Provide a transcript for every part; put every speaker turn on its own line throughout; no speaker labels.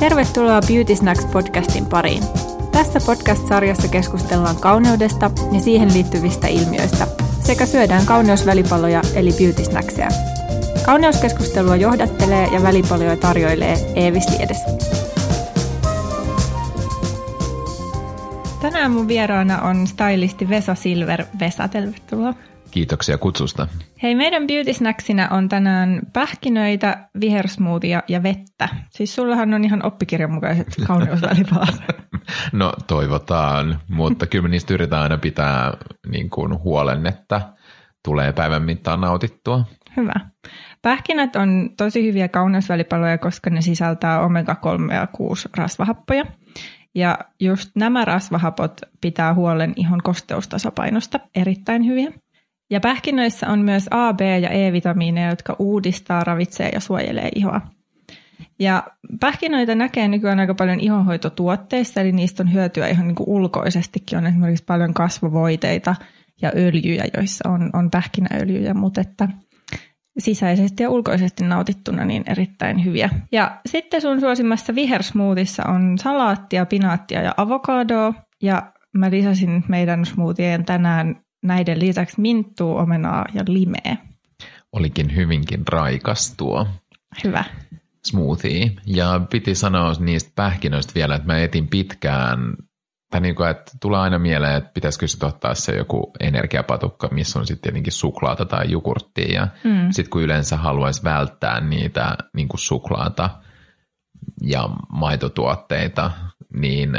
Tervetuloa Beauty Snacks podcastin pariin. Tässä podcast-sarjassa keskustellaan kauneudesta ja siihen liittyvistä ilmiöistä sekä syödään kauneusvälipaloja eli beauty snackseja. Kauneuskeskustelua johdattelee ja välipaloja tarjoilee Eevis Liedes. Tänään mun vieraana on stylisti Vesa Silver. Vesa, tervetuloa.
Kiitoksia kutsusta.
Hei, meidän beauty snacksina on tänään pähkinöitä, vihersmoothia ja vettä. Siis sullahan on ihan oppikirjan mukaiset kauneusvälipalat.
no toivotaan, mutta kyllä niistä yritetään aina pitää niin kuin huolen, että tulee päivän mittaan nautittua.
Hyvä. Pähkinät on tosi hyviä kauneusvälipaloja, koska ne sisältää omega-3 ja 6 rasvahappoja. Ja just nämä rasvahapot pitää huolen ihon kosteustasapainosta erittäin hyviä. Ja pähkinöissä on myös A, B ja E-vitamiineja, jotka uudistaa, ravitsee ja suojelee ihoa. Ja pähkinöitä näkee nykyään aika paljon ihonhoitotuotteissa, eli niistä on hyötyä ihan niin kuin ulkoisestikin. On esimerkiksi paljon kasvovoiteita ja öljyjä, joissa on, on pähkinäöljyjä, mutta että sisäisesti ja ulkoisesti nautittuna niin erittäin hyviä. Ja sitten sun suosimmassa vihersmoothissa on salaattia, pinaattia ja avokadoa. Ja mä lisäsin meidän smoothien tänään näiden lisäksi minttuu, omenaa ja limeä.
Olikin hyvinkin raikas tuo
Hyvä.
smoothie. Ja piti sanoa niistä pähkinöistä vielä, että mä etin pitkään, tai niin kuin, että tulee aina mieleen, että pitäisikö sitten ottaa se joku energiapatukka, missä on sitten tietenkin suklaata tai jogurttia. Ja mm. sitten kun yleensä haluaisi välttää niitä niin kuin suklaata ja maitotuotteita, niin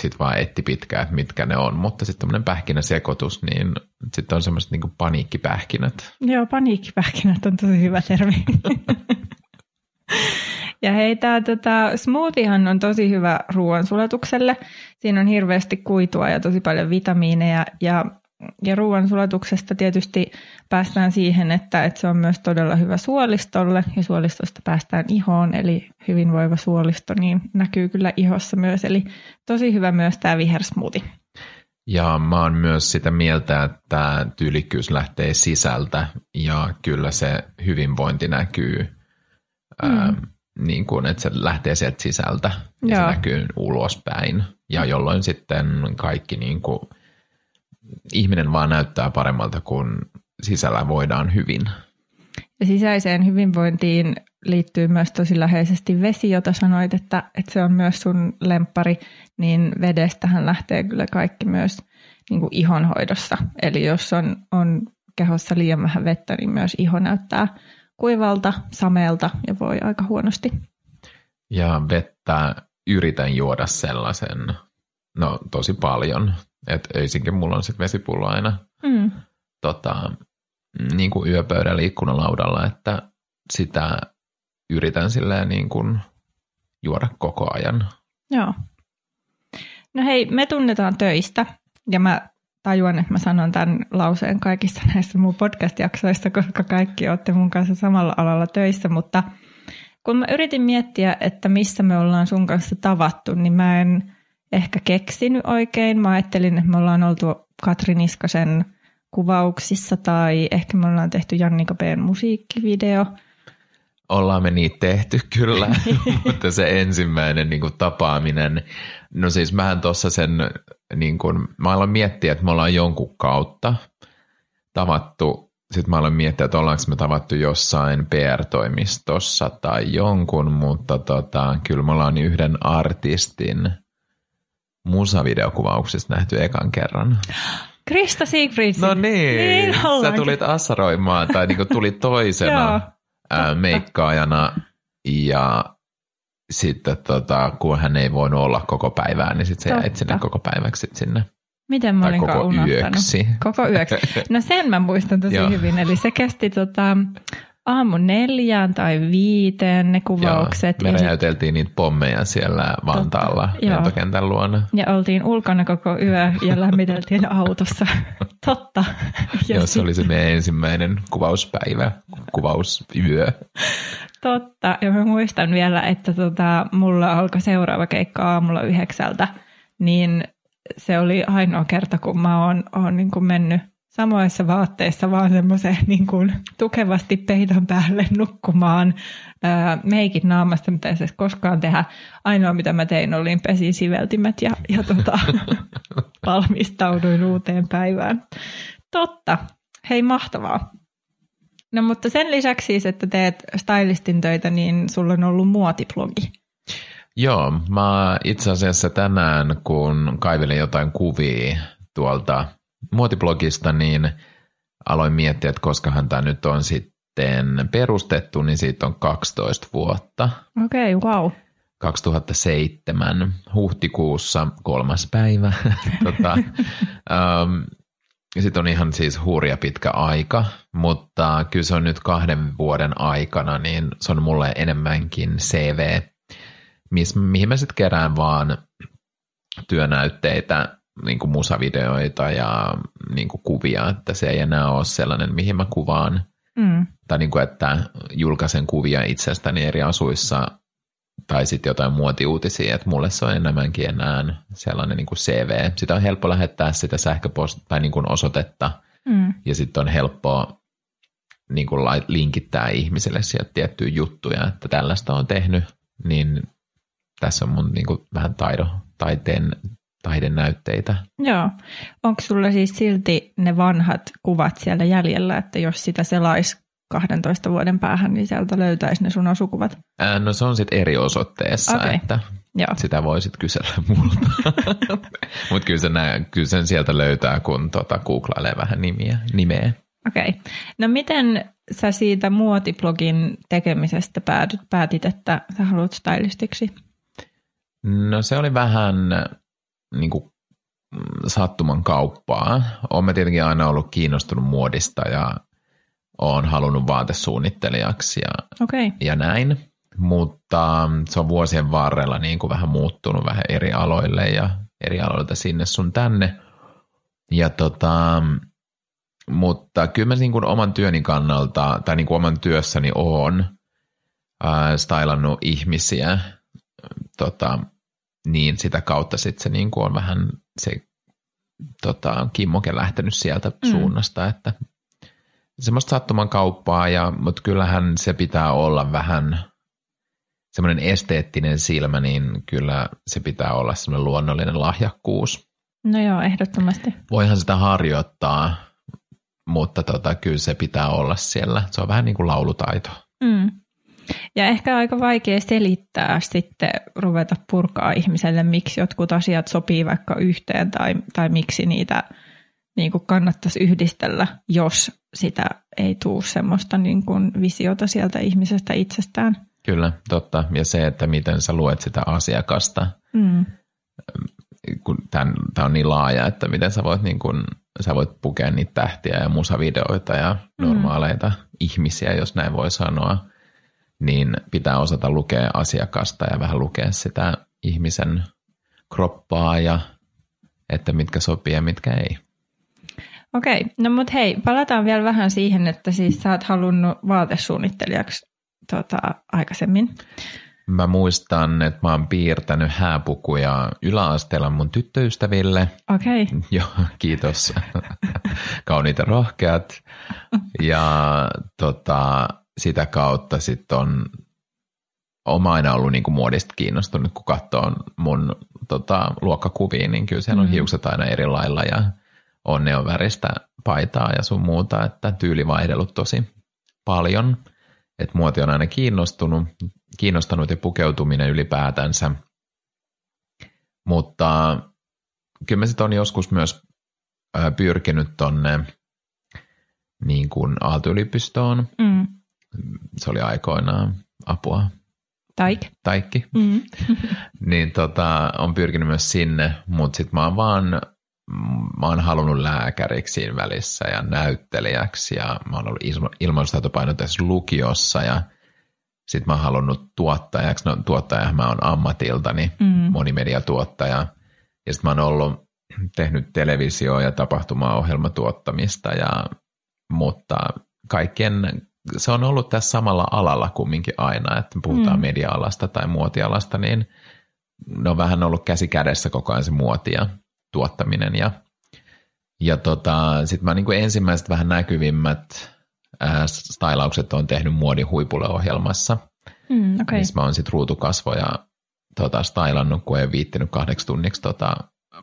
sitten vaan etti pitkään, että mitkä ne on, mutta sitten tämmöinen pähkinäsekoitus, niin sitten on semmoiset niin paniikkipähkinät.
Joo, paniikkipähkinät on tosi hyvä termi. ja hei, tämä tota, smoothiehan on tosi hyvä ruoansulatukselle. Siinä on hirveästi kuitua ja tosi paljon vitamiineja ja ja ruoansulatuksesta tietysti päästään siihen, että, että se on myös todella hyvä suolistolle ja suolistosta päästään ihoon, eli hyvinvoiva suolisto niin näkyy kyllä ihossa myös, eli tosi hyvä myös tämä vihersmoothie.
Ja mä oon myös sitä mieltä, että tyylikkyys lähtee sisältä ja kyllä se hyvinvointi näkyy, mm. ää, niin kuin, että se lähtee sieltä sisältä ja Joo. se näkyy ulospäin. Ja jolloin sitten kaikki niin kuin, ihminen vaan näyttää paremmalta, kun sisällä voidaan hyvin.
Ja sisäiseen hyvinvointiin liittyy myös tosi läheisesti vesi, jota sanoit, että, että se on myös sun lempari, niin vedestähän lähtee kyllä kaikki myös niin kuin ihonhoidossa. Eli jos on, on kehossa liian vähän vettä, niin myös iho näyttää kuivalta, sameelta ja voi aika huonosti.
Ja vettä yritän juoda sellaisen, no tosi paljon. Että eisinkin mulla on sitten vesipullo aina mm. tota, niin kuin yöpöydällä ikkunalaudalla, että sitä yritän silleen niin kuin juoda koko ajan.
Joo. No hei, me tunnetaan töistä ja mä tajuan, että mä sanon tämän lauseen kaikissa näissä mun podcast-jaksoista, koska kaikki olette mun kanssa samalla alalla töissä, mutta kun mä yritin miettiä, että missä me ollaan sun kanssa tavattu, niin mä en ehkä keksinyt oikein. Mä ajattelin, että me ollaan oltu Katri Niskasen kuvauksissa tai ehkä me ollaan tehty Jannika B:n musiikkivideo.
Ollaan me niitä tehty kyllä, mutta se ensimmäinen niin kuin, tapaaminen, no siis mähän tuossa sen, niin kuin, mä aloin miettiä, että me ollaan jonkun kautta tavattu, sitten mä aloin miettiä, että ollaanko me tavattu jossain PR-toimistossa tai jonkun, mutta tota, kyllä me ollaan yhden artistin – musavideokuvauksista nähty ekan kerran.
Krista Siegfried.
No niin, niin sä tulit assaroimaan tai niin tulit toisena ää, meikkaajana ja sitten tota, kun hän ei voinut olla koko päivää, niin sitten sä jäit sinne koko päiväksi sinne.
Miten mä olin koko yöksi. Koko yöksi. No sen mä muistan tosi hyvin. Eli se kesti tota, aamu neljään tai viiteen ne kuvaukset.
Joo, me räjäyteltiin niitä pommeja siellä Vantaalla Totta, lentokentän luona.
Ja oltiin ulkona koko yö ja lämmiteltiin autossa. Totta.
Joo, se oli se meidän ensimmäinen kuvauspäivä, kuvausyö.
Totta, ja mä muistan vielä, että tota, mulla alkoi seuraava keikka aamulla yhdeksältä, niin se oli ainoa kerta, kun mä oon, oon niin kuin mennyt samoissa vaatteissa vaan semmoisen niin kuin, tukevasti peiton päälle nukkumaan. Ää, meikit naamasta, mitä ei koskaan tehdä. Ainoa mitä mä tein oli pesin siveltimet ja, ja tota, valmistauduin uuteen päivään. Totta. Hei, mahtavaa. No mutta sen lisäksi siis, että teet stylistin töitä, niin sulla on ollut muotiblogi.
Joo, mä itse asiassa tänään, kun kaivelin jotain kuvia tuolta muotiblogista, niin aloin miettiä, että koskahan tämä nyt on sitten perustettu, niin siitä on 12 vuotta.
Okei, okay, wow.
2007 huhtikuussa kolmas päivä. tota, um, sitten on ihan siis hurja pitkä aika, mutta kyllä se on nyt kahden vuoden aikana, niin se on mulle enemmänkin CV, mihin mä sitten kerään vaan työnäytteitä, niin kuin musavideoita ja niin kuin kuvia, että se ei enää ole sellainen, mihin mä kuvaan. Mm. Tai niin kuin, että julkaisen kuvia itsestäni eri asuissa tai sitten jotain muotiuutisia, että mulle se on enemmänkin enää sellainen niin kuin CV. Sitä on helppo lähettää sitä sähköpost- tai niin kuin osoitetta mm. ja sitten on helppoa niin kuin linkittää ihmisille sieltä tiettyjä juttuja, että tällaista on tehnyt, niin tässä on mun niin kuin vähän taido, taiteen, taidenäytteitä.
Joo. Onko sulla siis silti ne vanhat kuvat siellä jäljellä, että jos sitä selaisi 12 vuoden päähän, niin sieltä löytäisi ne sun asukuvat?
Ää, no se on sitten eri osoitteessa, okay. että Joo. sitä voisit kysellä multa. Mutta kyllä, sen, kyllä sen sieltä löytää, kun tota, googlailee vähän nimiä, nimeä.
Okei. Okay. No miten sä siitä muotiblogin tekemisestä päädyt, päätit, että sä haluat stylistiksi?
No se oli vähän niin kuin sattuman kauppaa. Olen tietenkin aina ollut kiinnostunut muodista ja olen halunnut vaatesuunnittelijaksi ja, okay. ja näin. Mutta se on vuosien varrella niin kuin vähän muuttunut vähän eri aloille ja eri aloilta sinne sun tänne. Ja tota, mutta kyllä mä niin kuin oman työni kannalta, tai niin kuin oman työssäni oon äh, stylannut ihmisiä tota, niin sitä kautta sitten se niin kuin on vähän se tota, kimmoke lähtenyt sieltä mm. suunnasta, että semmoista sattuman kauppaa, ja, mutta kyllähän se pitää olla vähän semmoinen esteettinen silmä, niin kyllä se pitää olla semmoinen luonnollinen lahjakkuus.
No joo, ehdottomasti.
Voihan sitä harjoittaa, mutta tota, kyllä se pitää olla siellä. Se on vähän niin kuin laulutaito. Mm.
Ja ehkä aika vaikea selittää sitten ruveta purkaa ihmiselle, miksi jotkut asiat sopii vaikka yhteen tai, tai miksi niitä niin kuin kannattaisi yhdistellä, jos sitä ei tule semmoista niin kuin visiota sieltä ihmisestä itsestään.
Kyllä, totta. Ja se, että miten sä luet sitä asiakasta, mm. kun tämä on niin laaja, että miten sä voit, niin kun, sä voit pukea niitä tähtiä ja musavideoita ja mm. normaaleita mm. ihmisiä, jos näin voi sanoa – niin pitää osata lukea asiakasta ja vähän lukea sitä ihmisen kroppaa ja että mitkä sopii ja mitkä ei.
Okei, no mutta hei, palataan vielä vähän siihen, että siis sä oot halunnut vaatesuunnittelijaksi tota, aikaisemmin.
Mä muistan, että mä oon piirtänyt hääpukuja yläasteella mun tyttöystäville.
Okei. Okay.
Joo, kiitos. Kauniit ja rohkeat. Ja tota, sitä kautta sitten on oma aina ollut niin kuin muodista kiinnostunut, kun katsoo mun tota, luokkakuvia, niin kyllä siellä on mm. hiukset aina eri lailla ja on väristä paitaa ja sun muuta, että tyyli vaihdellut tosi paljon. Että muoti on aina kiinnostunut, kiinnostanut ja pukeutuminen ylipäätänsä. Mutta kyllä mä sitten on joskus myös pyrkinyt tonne niin kuin Aalto-yliopistoon. Mm se oli aikoinaan apua.
Taik.
Taikki. Mm. niin tota, on pyrkinyt myös sinne, mutta sitten mä oon vaan mä oon halunnut lääkäriksi siinä välissä ja näyttelijäksi ja mä oon ollut ilmailustaitopainotteessa lukiossa ja sitten mä oon halunnut tuottajaksi, no tuottaja mä oon ammatiltani, mm. monimediatuottaja ja sitten mä oon ollut tehnyt televisio- ja tapahtumaohjelmatuottamista ja mutta kaikkien se on ollut tässä samalla alalla kumminkin aina, että puhutaan mm. media-alasta tai muotialasta, niin ne on vähän ollut käsi kädessä koko ajan se muoti ja tuottaminen ja Ja tota, sitten mä niin kuin ensimmäiset vähän näkyvimmät ää, stylaukset on tehnyt muodin huipulle ohjelmassa,
Mm, okay.
missä mä oon sitten ruutukasvoja tota, stylannut, kun en viittinyt kahdeksi tunniksi tota,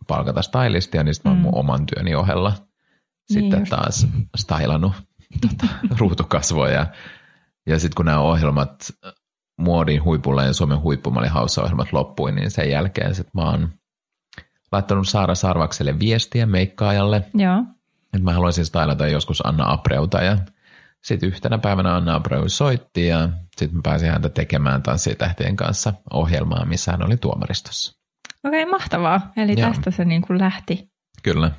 palkata stylistia, niin sitten mä oon
Mm.
mun oman työni ohella sitten
just.
taas stylannut tota, ruutukasvoja. Ja sitten kun nämä ohjelmat muodin huipulla ja Suomen huippumallin haussa ohjelmat loppui, niin sen jälkeen sit mä oon laittanut Saara Sarvakselle viestiä meikkaajalle,
Joo.
että mä haluaisin stylata joskus Anna Apreuta ja sitten yhtenä päivänä Anna Abreu soitti ja sitten mä pääsin häntä tekemään Tanssitähtien kanssa ohjelmaa, missä hän oli tuomaristossa.
Okei, okay, mahtavaa. Eli
Joo.
tästä se niin kuin lähti.
Kyllä,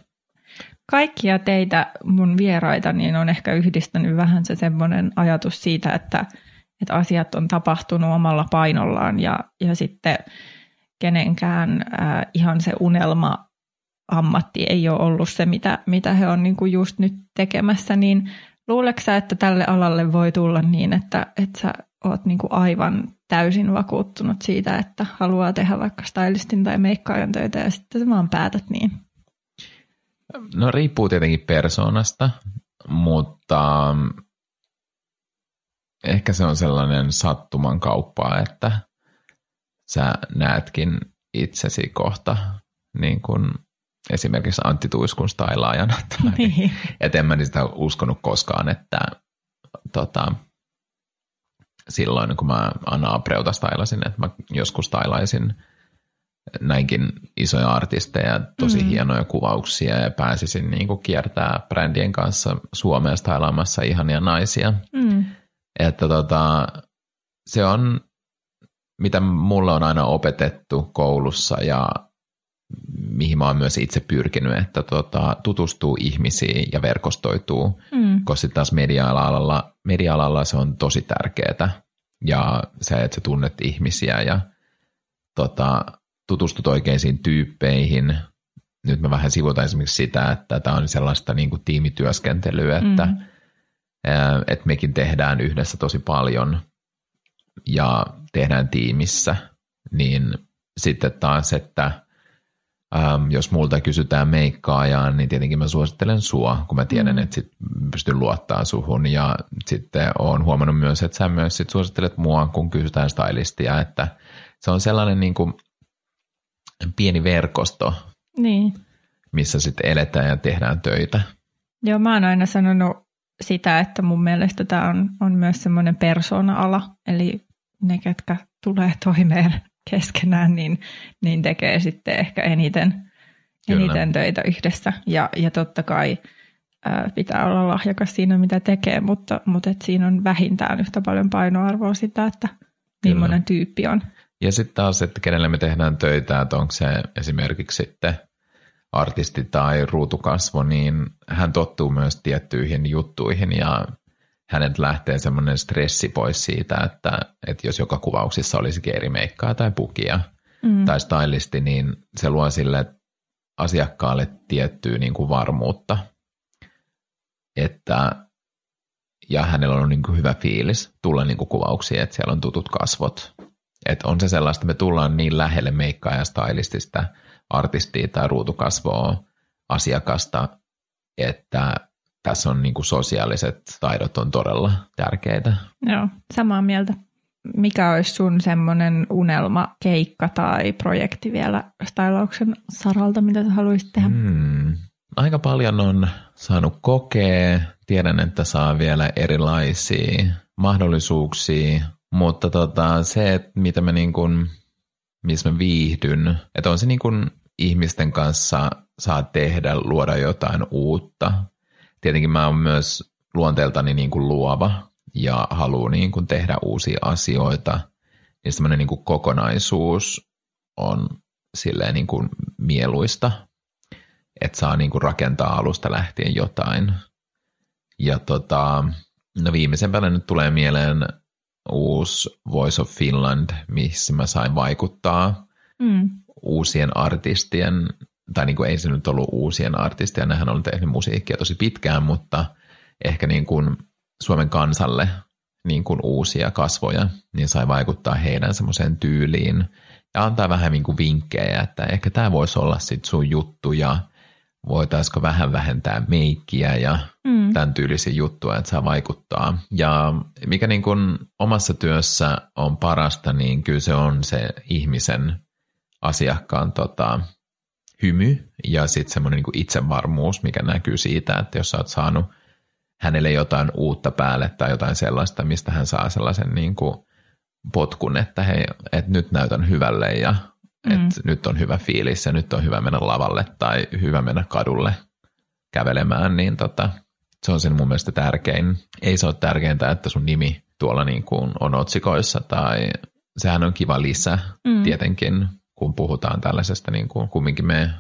Kaikkia teitä mun vieraita niin on ehkä yhdistänyt vähän se semmoinen ajatus siitä, että, että asiat on tapahtunut omalla painollaan ja, ja sitten kenenkään äh, ihan se unelma ammatti ei ole ollut se, mitä, mitä he on niin kuin just nyt tekemässä, niin luuleeko sä, että tälle alalle voi tulla niin, että, että sä oot niin kuin aivan täysin vakuuttunut siitä, että haluaa tehdä vaikka stylistin tai meikkaajan töitä ja sitten sä vaan päätät niin?
No riippuu tietenkin persoonasta, mutta ehkä se on sellainen sattuman kauppaa, että sä näetkin itsesi kohta niin kuin esimerkiksi Antti Tuiskun stylaajana. Tai,
Niin.
et en mä sitä uskonut koskaan, että tota, silloin kun mä Anna Apreuta stylasin, että mä joskus stylaisin näinkin isoja artisteja, tosi Mm. hienoja kuvauksia ja pääsisin niin kuin kiertää brändien kanssa Suomea stylaamassa ihania naisia.
Mm.
Että tota, se on, mitä mulle on aina opetettu koulussa ja mihin mä oon myös itse pyrkinyt, että tota, tutustuu ihmisiin ja verkostoituu,
Mm.
koska sitten taas media-alalla, media-alalla se on tosi tärkeää ja se, että sä tunnet ihmisiä ja tota, tutustut oikeisiin tyyppeihin. Nyt mä vähän sivutan esimerkiksi sitä, että tämä on sellaista niin kuin tiimityöskentelyä, että
Mm.
ää, että mekin tehdään yhdessä tosi paljon ja tehdään tiimissä, niin sitten taas, että äm, jos multa kysytään meikkaajaa, niin tietenkin mä suosittelen sua, kun mä tiedän,
Mm.
että sit pystyn luottaa suhun ja sitten oon huomannut myös, että sä myös sit suosittelet mua, kun kysytään stylistia, että se on sellainen niin kuin pieni verkosto,
Niin.
missä sitten eletään ja tehdään töitä.
Joo, mä oon aina sanonut sitä, että mun mielestä tämä on, on myös semmoinen persona-ala, eli ne, ketkä tulee toimeen keskenään, niin, niin tekee sitten ehkä eniten,
Kyllä.
eniten töitä yhdessä. Ja, ja totta kai ää, pitää olla lahjakas siinä, mitä tekee, mutta, mutta et siinä on vähintään yhtä paljon painoarvoa sitä, että millainen tyyppi on.
Ja sitten taas, että kenelle me tehdään töitä, että onko se esimerkiksi sitten artisti tai ruutukasvo, niin hän tottuu myös tiettyihin juttuihin ja hänet lähtee semmoinen stressi pois siitä, että, että jos joka kuvauksissa olisikin eri meikkaa tai pukia
Mm.
tai stylisti, niin se luo sille asiakkaalle tiettyä niin kuin varmuutta, että ja hänellä on niin kuin hyvä fiilis tulla niin kuin kuvauksiin, että siellä on tutut kasvot. Että on se sellaista, me tullaan niin lähelle meikkaa ja stylistista artistia tai ruutukasvoa asiakasta, että tässä on niin kuin sosiaaliset taidot on todella tärkeitä.
Joo, samaa mieltä. Mikä olisi sun semmoinen unelma, keikka tai projekti vielä stylauksen saralta, mitä sä haluaisit tehdä? Mm.
Hmm. Aika paljon on saanut kokea. Tiedän, että saa vielä erilaisia mahdollisuuksia, mutta tota, se, että mitä mä niin kuin, missä mä viihdyn, että on se niin kuin ihmisten kanssa saa tehdä, luoda jotain uutta. Tietenkin mä oon myös luonteeltani niin kuin luova ja haluan niin kuin tehdä uusia asioita. Ja semmoinen niin kuin kokonaisuus on silleen niin kuin mieluista, että saa niin kuin rakentaa alusta lähtien jotain. Ja tota, no viimeisempänä nyt tulee mieleen uusi Voice of Finland, missä mä sain vaikuttaa
Mm.
uusien artistien, tai niin kuin ei se nyt ollut uusien artistien, nehän on tehnyt musiikkia tosi pitkään, mutta ehkä niin kuin Suomen kansalle niin kuin uusia kasvoja, niin sai vaikuttaa heidän semmoiseen tyyliin ja antaa vähän niin kuin vinkkejä, että ehkä tämä voisi olla sit sun juttu ja voitaisiko vähän vähentää meikkiä ja mm. tämän tyylisiä juttuja, että saa vaikuttaa. Ja mikä niin kuin omassa työssä on parasta, niin kyllä se on se ihmisen asiakkaan tota, hymy ja sitten semmoinen niin itsevarmuus, mikä näkyy siitä, että jos sä oot saanut hänelle jotain uutta päälle tai jotain sellaista, mistä hän saa sellaisen niin kuin potkun, että hei, että nyt näytän hyvälle ja mm. että nyt on hyvä fiilis ja nyt on hyvä mennä lavalle tai hyvä mennä kadulle kävelemään, niin tota, se on sen mun mielestä tärkein. Ei se ole tärkeintä, että sun nimi tuolla niin kuin on otsikoissa tai sehän on kiva lisä mm. tietenkin, kun puhutaan tällaisesta, niin kuin kumminkin me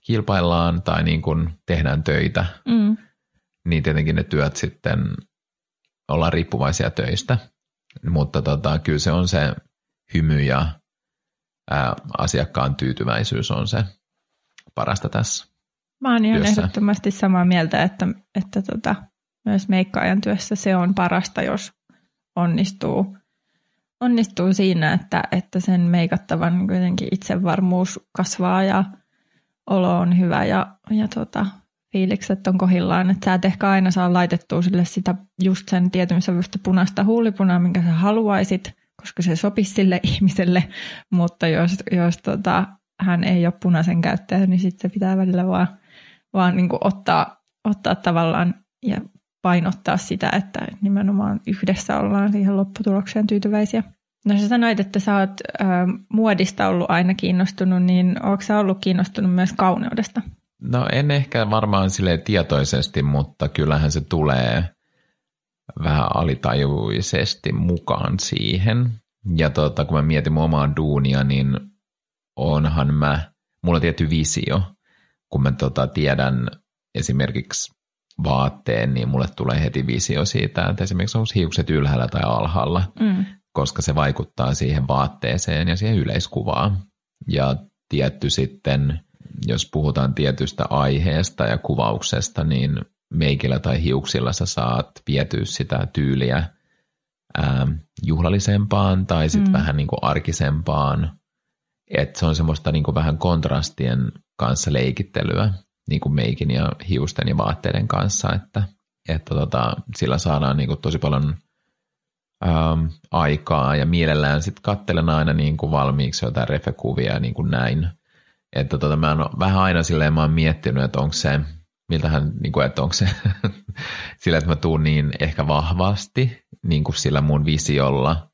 kilpaillaan tai niin kuin tehdään töitä, mm. niin tietenkin ne työt sitten ollaan riippuvaisia töistä. Mutta tota, kyllä se on se hymy ja ää, asiakkaan tyytyväisyys on se parasta tässä
Mä oon ihan työssä. ehdottomasti samaa mieltä, että, että tota, myös meikkaajan työssä se on parasta, jos onnistuu, onnistuu siinä, että, että sen meikattavan kuitenkin itsevarmuus kasvaa ja olo on hyvä ja, ja tota, fiilikset on kohillaan. Että sä et ehkä aina saa laitettua sille sitä just sen tietyn sävystä punaista huulipunaa, minkä sä haluaisit, koska se sopisi sille ihmiselle, mutta jos, jos tota, hän ei ole punaisen käyttäjä, niin sitten se pitää välillä vaan, vaan niin kuin ottaa, ottaa tavallaan ja painottaa sitä, että nimenomaan yhdessä ollaan siihen lopputulokseen tyytyväisiä. No sä sanoit, että sä oot ö, muodista ollut aina kiinnostunut, niin onko sä ollut kiinnostunut myös kauneudesta?
No en ehkä varmaan sille tietoisesti, mutta kyllähän se tulee vähän alitajuisesti mukaan siihen. Ja tota, kun mä mietin mun omaa duunia, niin onhan mä, mulla on tietty visio, kun mä tota, tiedän esimerkiksi vaatteen, niin mulle tulee heti visio siitä, että esimerkiksi onko hiukset ylhäällä tai alhaalla, mm. koska se vaikuttaa siihen vaatteeseen ja siihen yleiskuvaan. Ja tietty sitten jos puhutaan tietystä aiheesta ja kuvauksesta, niin meikillä tai hiuksilla sä saat vietyä sitä tyyliä ää, juhlallisempaan tai sitten mm. vähän niin kuin arkisempaan. Että se on semmoista niin kuin vähän kontrastien kanssa leikittelyä niin kuin meikin ja hiusten ja vaatteiden kanssa, että, että tota, sillä saadaan niin kuin tosi paljon ähm, aikaa ja mielellään sitten kattelen aina niin kuin valmiiksi jotain refekuvia niin kuin näin että tota, mä oon vähän aina silleen, mä oon miettinyt, että onko se, miltähän, niin kuin, että onko se sillä, että mä tuun niin ehkä vahvasti, niin kuin sillä mun visiolla,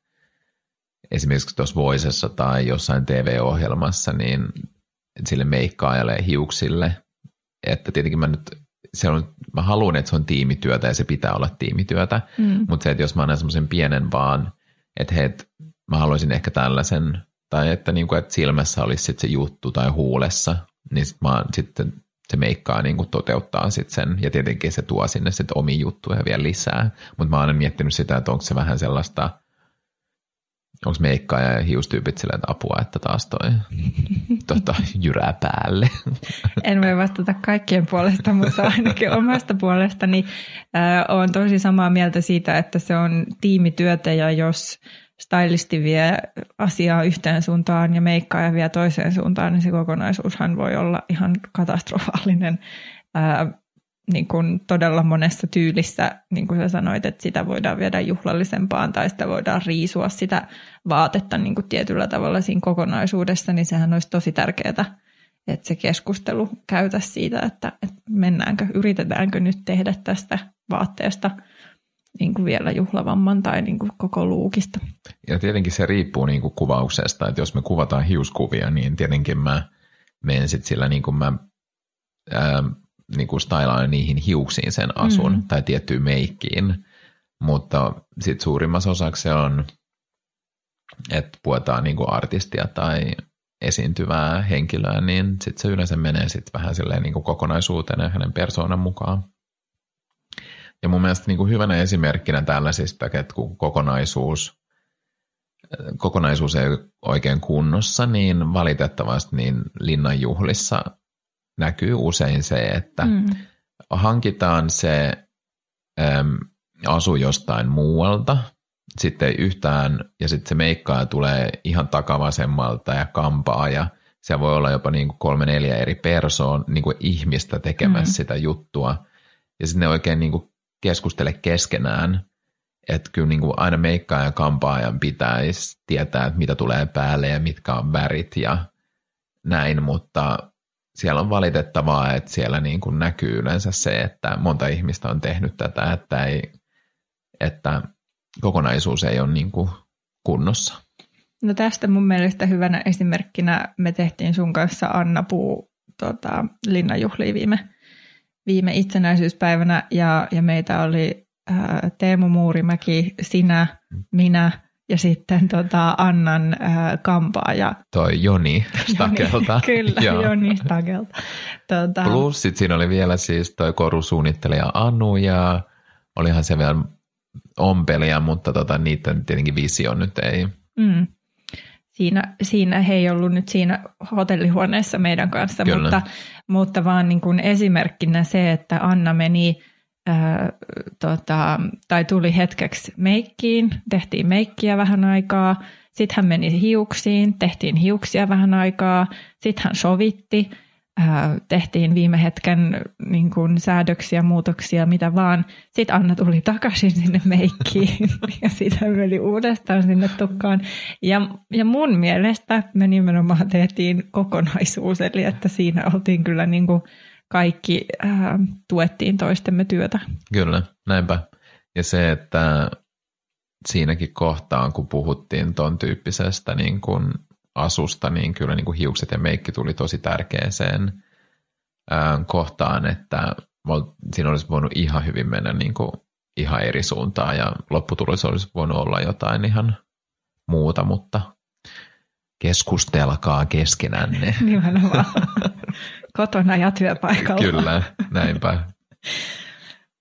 esimerkiksi tuossa Voisessa tai jossain TV-ohjelmassa, niin sille meikkaajalle ja hiuksille, että tietenkin mä nyt, se on, mä haluan, että se on tiimityötä ja se pitää olla tiimityötä, mm. mutta se, että jos mä annan semmoisen pienen vaan, että hei, mä haluaisin ehkä tällaisen tai että, niin kuin, että silmässä olisi sit se juttu tai huulessa, niin sit mä, sitten se meikkaa niin kuin toteuttaa sit sen, ja tietenkin se tuo sinne sit omi juttuja vielä lisää, mutta mä oon miettinyt sitä, että onko se vähän sellaista, onko meikkaa ja hiustyypit silleen, että apua, että taas toi tota, jyrää päälle.
En voi vastata kaikkien puolesta, mutta ainakin omasta puolestani äh, olen tosi samaa mieltä siitä, että se on tiimityötä ja jos stylisti vie asiaa yhteen suuntaan ja meikkaaja vie toiseen suuntaan, niin se kokonaisuushan voi olla ihan katastrofaalinen ää, niin kuin todella monessa tyylissä, niin kuin sä sanoit, että sitä voidaan viedä juhlallisempaan tai sitä voidaan riisua sitä vaatetta niin kuin tietyllä tavalla siinä kokonaisuudessa, niin sehän olisi tosi tärkeää, että se keskustelu käytä siitä, että, että mennäänkö, yritetäänkö nyt tehdä tästä vaatteesta – niin kuin vielä juhlavamman tai niin kuin koko luukista.
Ja tietenkin se riippuu niin kuin kuvauksesta, että jos me kuvataan hiuskuvia, niin tietenkin mä menen sitten sillä niin kuin mä ää, niin kuin stylaan niihin hiuksiin sen asun mm. tai tiettyyn meikkiin, mutta sitten suurimmassa osaksi se on, että puetaan niin kuin artistia tai esiintyvää henkilöä, niin sitten se yleensä menee sitten vähän silleen niin kuin kokonaisuuteen ja hänen persoonan mukaan. Ja mun mielestä niin kuin hyvänä esimerkkinä tällaisista, että kun kokonaisuus, kokonaisuus ei ole oikein kunnossa, niin valitettavasti niin linnanjuhlissa näkyy usein se, että mm. hankitaan se äm, asu jostain muualta, sitten yhtään, ja sitten se meikkaa tulee ihan takavasemmalta ja kampaa, ja siellä voi olla jopa niin kuin kolme neljä eri persoon niin kuin ihmistä tekemässä mm. sitä juttua. Ja sitten ne oikein niin kuin keskustele keskenään, että kyllä niin kuin aina meikkaa ja kampaajan pitäisi tietää, että mitä tulee päälle ja mitkä on värit ja näin, mutta siellä on valitettavaa, että siellä niin kuin näkyy yleensä se, että monta ihmistä on tehnyt tätä, että, ei, että kokonaisuus ei ole niin kuin kunnossa.
No tästä mun mielestä hyvänä esimerkkinä me tehtiin sun kanssa Anna Puu tota, linnanjuhliin viime, viime itsenäisyyspäivänä ja, ja meitä oli ää, Teemu Muurimäki, sinä, minä ja sitten tota, Annan ää, kampaaja.
Toi Joni Stakelta.
Kyllä, Joni Stakelta.
Tota... Plus sit siinä oli vielä siis toi korusuunnittelija Anu ja olihan se vielä ompelia, mutta tota, niiden tietenkin visio nyt ei.
Mm. Siinä, siinä he ei ollut nyt siinä hotellihuoneessa meidän kanssa, mutta, mutta vaan niin kuin esimerkkinä se, että Anna meni ää, tota, tai tuli hetkeksi meikkiin, tehtiin meikkiä vähän aikaa, sitten hän meni hiuksiin, tehtiin hiuksia vähän aikaa, sitten hän sovitti – tehtiin viime hetken niin kuin, säädöksiä, muutoksia, mitä vaan. Sitten Anna tuli takaisin sinne meikkiin ja sitten meni uudestaan sinne tukkaan. Ja, ja mun mielestä me nimenomaan tehtiin kokonaisuus, eli että siinä oltiin kyllä niin kuin kaikki ää, tuettiin toistemme työtä.
Kyllä, näinpä. Ja se, että siinäkin kohtaan, kun puhuttiin ton tyyppisestä niin kuin asusta, niin kyllä niin kuin hiukset ja meikki tuli tosi tärkeäseen ää, kohtaan, että siinä olisi voinut ihan hyvin mennä niin kuin ihan eri suuntaan ja lopputulos olisi voinut olla jotain ihan muuta, mutta keskustelkaa keskenänne.
Nimenomaan. Kotona ja työpaikalla.
Kyllä, näinpä.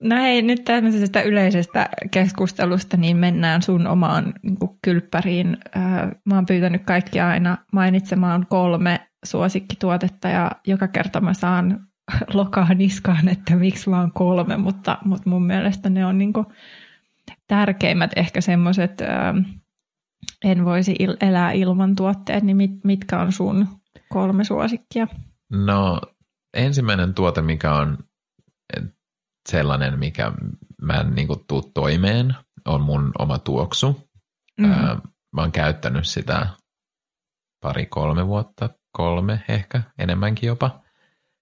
No hei, nyt tämmöisestä yleisestä keskustelusta niin mennään sun omaan niin kylppäriin. Mä oon pyytänyt kaikkia aina mainitsemaan kolme suosikkituotetta ja joka kerta mä saan lokaa niskaan, että miksi vaan kolme, mutta, mutta mun mielestä ne on niin tärkeimmät ehkä semmoiset, en voisi elää ilman tuotteet, niin mit, mitkä on sun kolme suosikkia?
No ensimmäinen tuote, mikä on sellainen, mikä mä en niin kuin, tuu toimeen, on mun oma tuoksu. Mm. Ää, mä oon käyttänyt sitä pari-kolme vuotta, kolme ehkä, enemmänkin jopa.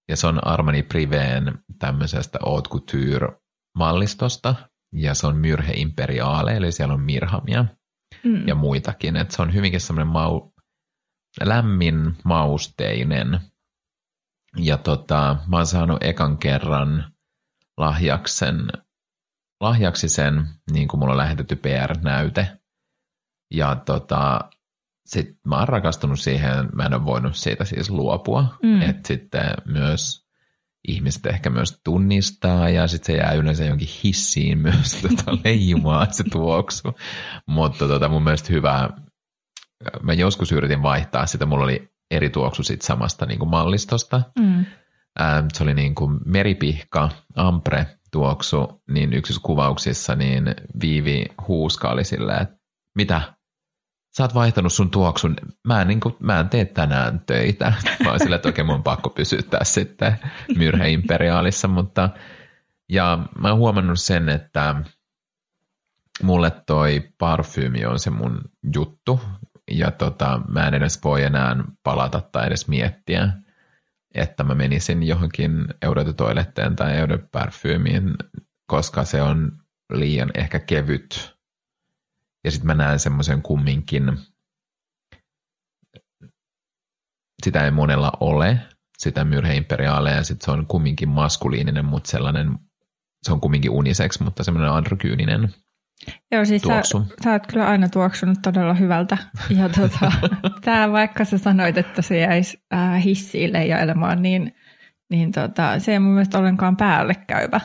Ja se on Armani Priveen tämmöisestä Haute Couture-mallistosta, ja se on Myrhe Imperiale, eli siellä on mirhamia mm. ja muitakin. Et se on hyvinkin semmoinen mau, lämmin, mausteinen. Ja tota, mä oon saanut ekan kerran lahjaksen, lahjaksi sen, niin kuin mulla on lähetetty PR-näyte. Ja tota, sit mä oon rakastunut siihen, mä en ole voinut siitä siis luopua. Mm. Että sitten myös ihmiset ehkä myös tunnistaa ja sitten se jää yleensä jonkin hissiin myös tota, leijumaan se tuoksu. Mutta tota, mun mielestä hyvä, mä joskus yritin vaihtaa sitä, mulla oli eri tuoksu sit samasta niin kuin mallistosta. Mm se oli niin kuin meripihka, ampre tuoksu, niin yksissä kuvauksissa niin Viivi huuskaali silleen, että mitä, sä oot vaihtanut sun tuoksun, mä en, niin kuin, mä en tee tänään töitä. Mä oon silleen, että oikein mun pakko pysyttää sitten Myrhe Imperiaalissa, mutta ja mä oon huomannut sen, että mulle toi parfyymi on se mun juttu, ja tota, mä en edes voi enää palata tai edes miettiä, että mä menisin johonkin Eau tai Eau koska se on liian ehkä kevyt. Ja sitten mä näen semmoisen kumminkin, sitä ei monella ole, sitä myrheimperiaalia, ja sitten se on kumminkin maskuliininen, mutta sellainen, se on kumminkin unisex, mutta semmoinen androkyyninen
Joo, siis sä, sä oot kyllä aina tuoksunut todella hyvältä. Ja tota, tää, vaikka sä sanoit, että se jäisi äh, hissiin leijailemaan, niin, niin tota, se ei mun mielestä ollenkaan päälle käyvä.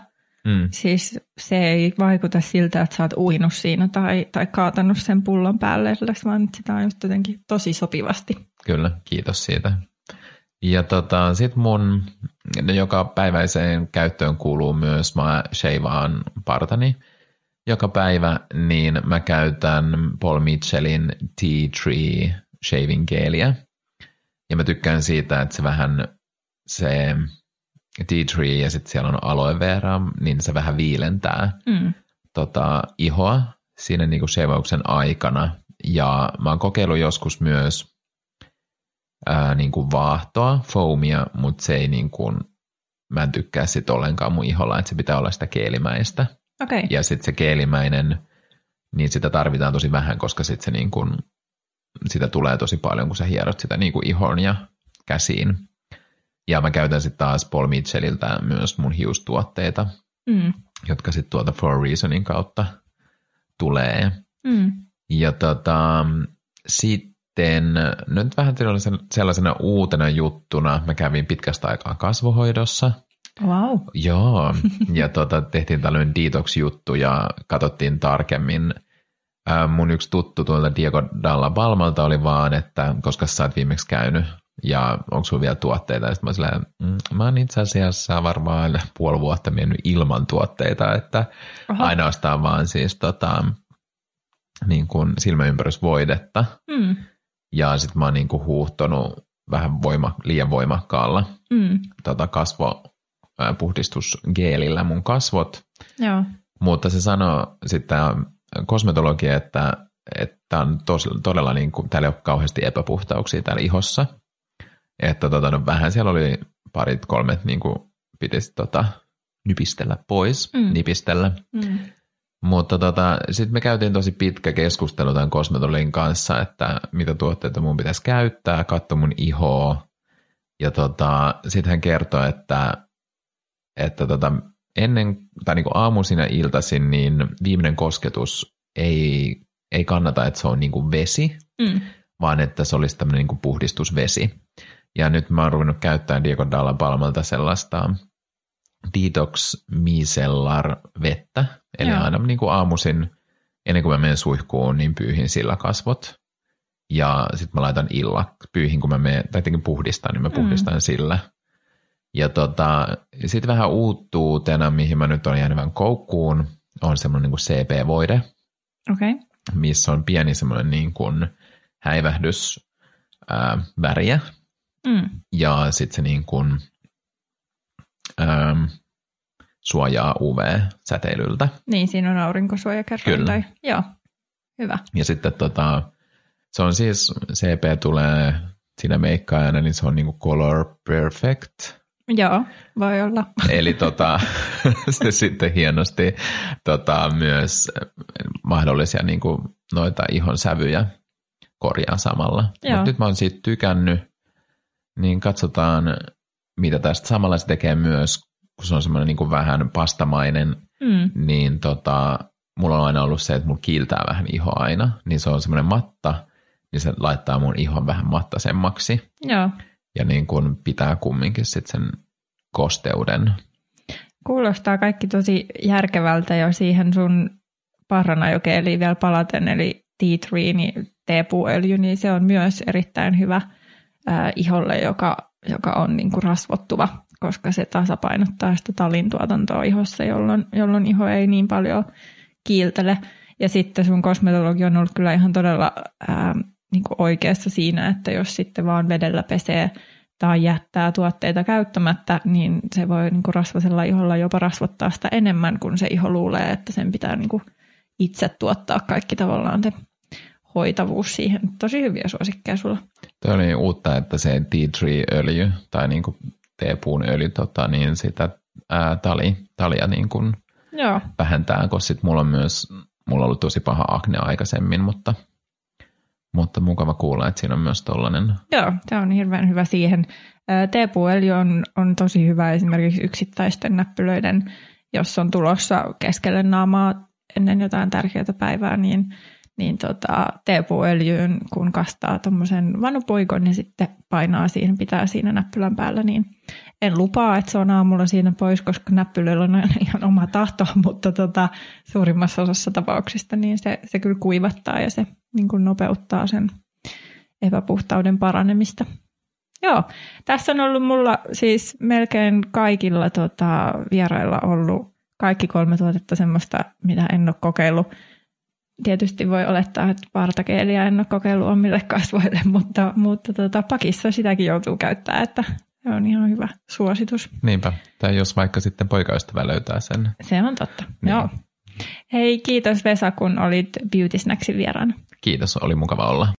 Mm. Siis se ei vaikuta siltä, että sä oot uinut siinä tai, tai kaatanut sen pullon päälle, vaan sitä on just jotenkin tosi sopivasti.
Kyllä, kiitos siitä. Ja tota, sitten mun joka päiväiseen käyttöön kuuluu myös, mä shavaan partani – joka päivä, niin mä käytän Paul Mitchellin Tea Tree Shaving Gelia. Ja mä tykkään siitä, että se vähän se tea tree ja sitten siellä on aloe vera, niin se vähän viilentää
Mm.
tota, ihoa siinä niinku shavauksen aikana. Ja mä oon kokeillut joskus myös ää, niinku vaahtoa, foamia, mutta se ei niinku, mä en tykkää sit ollenkaan mun iholla, että se pitää olla sitä keelimäistä.
Okay.
Ja sitten se keelimäinen, niin sitä tarvitaan tosi vähän, koska sitten se niin kuin, sitä tulee tosi paljon, kun sä hierot sitä niin kuin ihon ja käsiin. Ja mä käytän sitten taas Paul Mitchelliltä myös mun hiustuotteita,
Mm.
jotka sitten tuolta For Reasonin kautta tulee.
Mm.
Ja tota, sitten nyt vähän sellaisena, sellaisena uutena juttuna, mä kävin pitkästä aikaa kasvohoidossa –
Wow.
Joo, ja tota, tehtiin tällainen detox-juttu ja katsottiin tarkemmin. Ää, mun yksi tuttu tuolta Diego Dalla Balmalta oli vaan, että koska sä oot viimeksi käynyt ja onko sulla vielä tuotteita. Ja sitten mä silleen, mm, mä oon itse asiassa varmaan puoli vuotta mennyt ilman tuotteita, että
Aha.
ainoastaan vaan siis tota, niin kuin silmäympärysvoidetta.
Mm.
Ja sitten mä oon niin kuin huuhtonut vähän voima, liian voimakkaalla
Mm.
tota kasvopuhdistusgeelillä mun kasvot,
Joo.
mutta se sanoo sitten kosmetologi, että, että on tos, todella niin kuin, täällä ei ole kauheasti epäpuhtauksia täällä ihossa, että tota, no, vähän siellä oli parit kolmet niin kuin pitäisi tota, nypistellä pois,
Mm.
nipistellä,
Mm.
mutta tota, sitten me käytiin tosi pitkä keskustelu tämän kosmetologin kanssa, että mitä tuotteita mun pitäisi käyttää, katso mun ihoa. Ja tota, sitten hän kertoi, että, että tota, ennen, tai niin aamuisin ja iltaisin, niin viimeinen kosketus ei, ei kannata, että se on niin kuin vesi,
Mm.
vaan että se olisi tämmöinen niin kuin puhdistusvesi. Ja nyt mä oon ruvennut käyttämään Diego Dalla Palmalta sellaista detox micellar vettä. Eli
Joo.
aina niin kuin aamuisin, ennen kuin mä menen suihkuun, niin pyyhin sillä kasvot. Ja sitten mä laitan illa, pyyhin kun mä menen, tai puhdistan, niin mä puhdistan mm. sillä. Ja tota, sitten vähän uuttuutena, mihin mä nyt olen jäänyt vähän koukkuun, on semmoinen niin CP-voide.
Okay.
missä on pieni semmoinen niin kuin häivähdys ää, väriä,
Mm.
ja sitten se niin kuin, ähm, suojaa UV-säteilyltä.
Niin, siinä on aurinkosuojakerroin.
Kyllä.
Tai, joo, hyvä.
Ja sitten tota, se on siis, CP tulee siinä meikkaajana, niin se on niin kuin color perfect.
Joo, voi olla.
Eli tota, se sitten hienosti tota, myös mahdollisia niin kuin noita ihon sävyjä korjaa samalla.
Joo.
Mutta nyt mä oon siitä tykännyt, niin katsotaan, mitä tästä samalla se tekee myös, kun se on semmoinen niin kuin vähän pastamainen,
Mm.
niin tota, mulla on aina ollut se, että mulla kiiltää vähän iho aina, niin se on semmoinen matta, niin se laittaa mun ihon vähän mattasemmaksi
Joo.
Ja niin kuin pitää kumminkin sitten sen kosteuden.
Kuulostaa kaikki tosi järkevältä jo siihen sun parranajokeeliin vielä palaten, eli tea tree, niin teepuuöljy, niin se on myös erittäin hyvä ää, iholle, joka, joka on niin kuin rasvottuva, koska se tasapainottaa sitä talin tuotantoa ihossa, jolloin, jolloin iho ei niin paljon kiiltele. Ja sitten sun kosmetologi on ollut kyllä ihan todella ää, niin kuin oikeassa siinä, että jos sitten vaan vedellä pesee tai jättää tuotteita käyttämättä, niin se voi niin kuin rasvasella iholla jopa rasvottaa sitä enemmän, kun se iho luulee, että sen pitää niin kuin itse tuottaa kaikki tavallaan se hoitavuus siihen. Tosi hyviä suosikkeja sulla.
Tuo oli uutta, että se tea tree öljy tai niin kuin teepuun öljy, tota, niin sitä ää, tali, talia niin kuin
Joo,
vähentää, koska sit mulla on myös, mulla on ollut tosi paha akne aikaisemmin, mutta, mutta mukava kuulla, että siinä on myös tollainen.
joo se on hirveän hyvä siihen. Ää, Teepuuöljy on, on tosi hyvä esimerkiksi yksittäisten näppylöiden, jos on tulossa keskelle naamaa ennen jotain tärkeää päivää, niin, niin tota, teepuuöljyyn, kun kastaa tuommoisen vanupoikon ja sitten painaa siihen, pitää siinä näppylän päällä, niin en lupaa, että se on aamulla siinä pois, koska näppylöillä on ihan oma tahto, mutta tota, suurimmassa osassa tapauksista niin se, se kyllä kuivattaa ja se niin kuin nopeuttaa sen epäpuhtauden paranemista. Joo, tässä on ollut mulla siis melkein kaikilla tota, vierailla ollut kaikki kolme tuotetta semmoista, mitä en ole kokeillut tietysti voi olettaa, että partakeelia en ole kokeillut omille kasvoille, mutta, mutta tota, pakissa sitäkin joutuu käyttämään, että se on ihan hyvä suositus.
Niinpä. Tai jos vaikka sitten poikaystävä löytää sen.
Se on totta. Niin. Joo. Hei, kiitos Vesa, kun olit Beauty Snacksin vieraana.
Kiitos, oli mukava olla.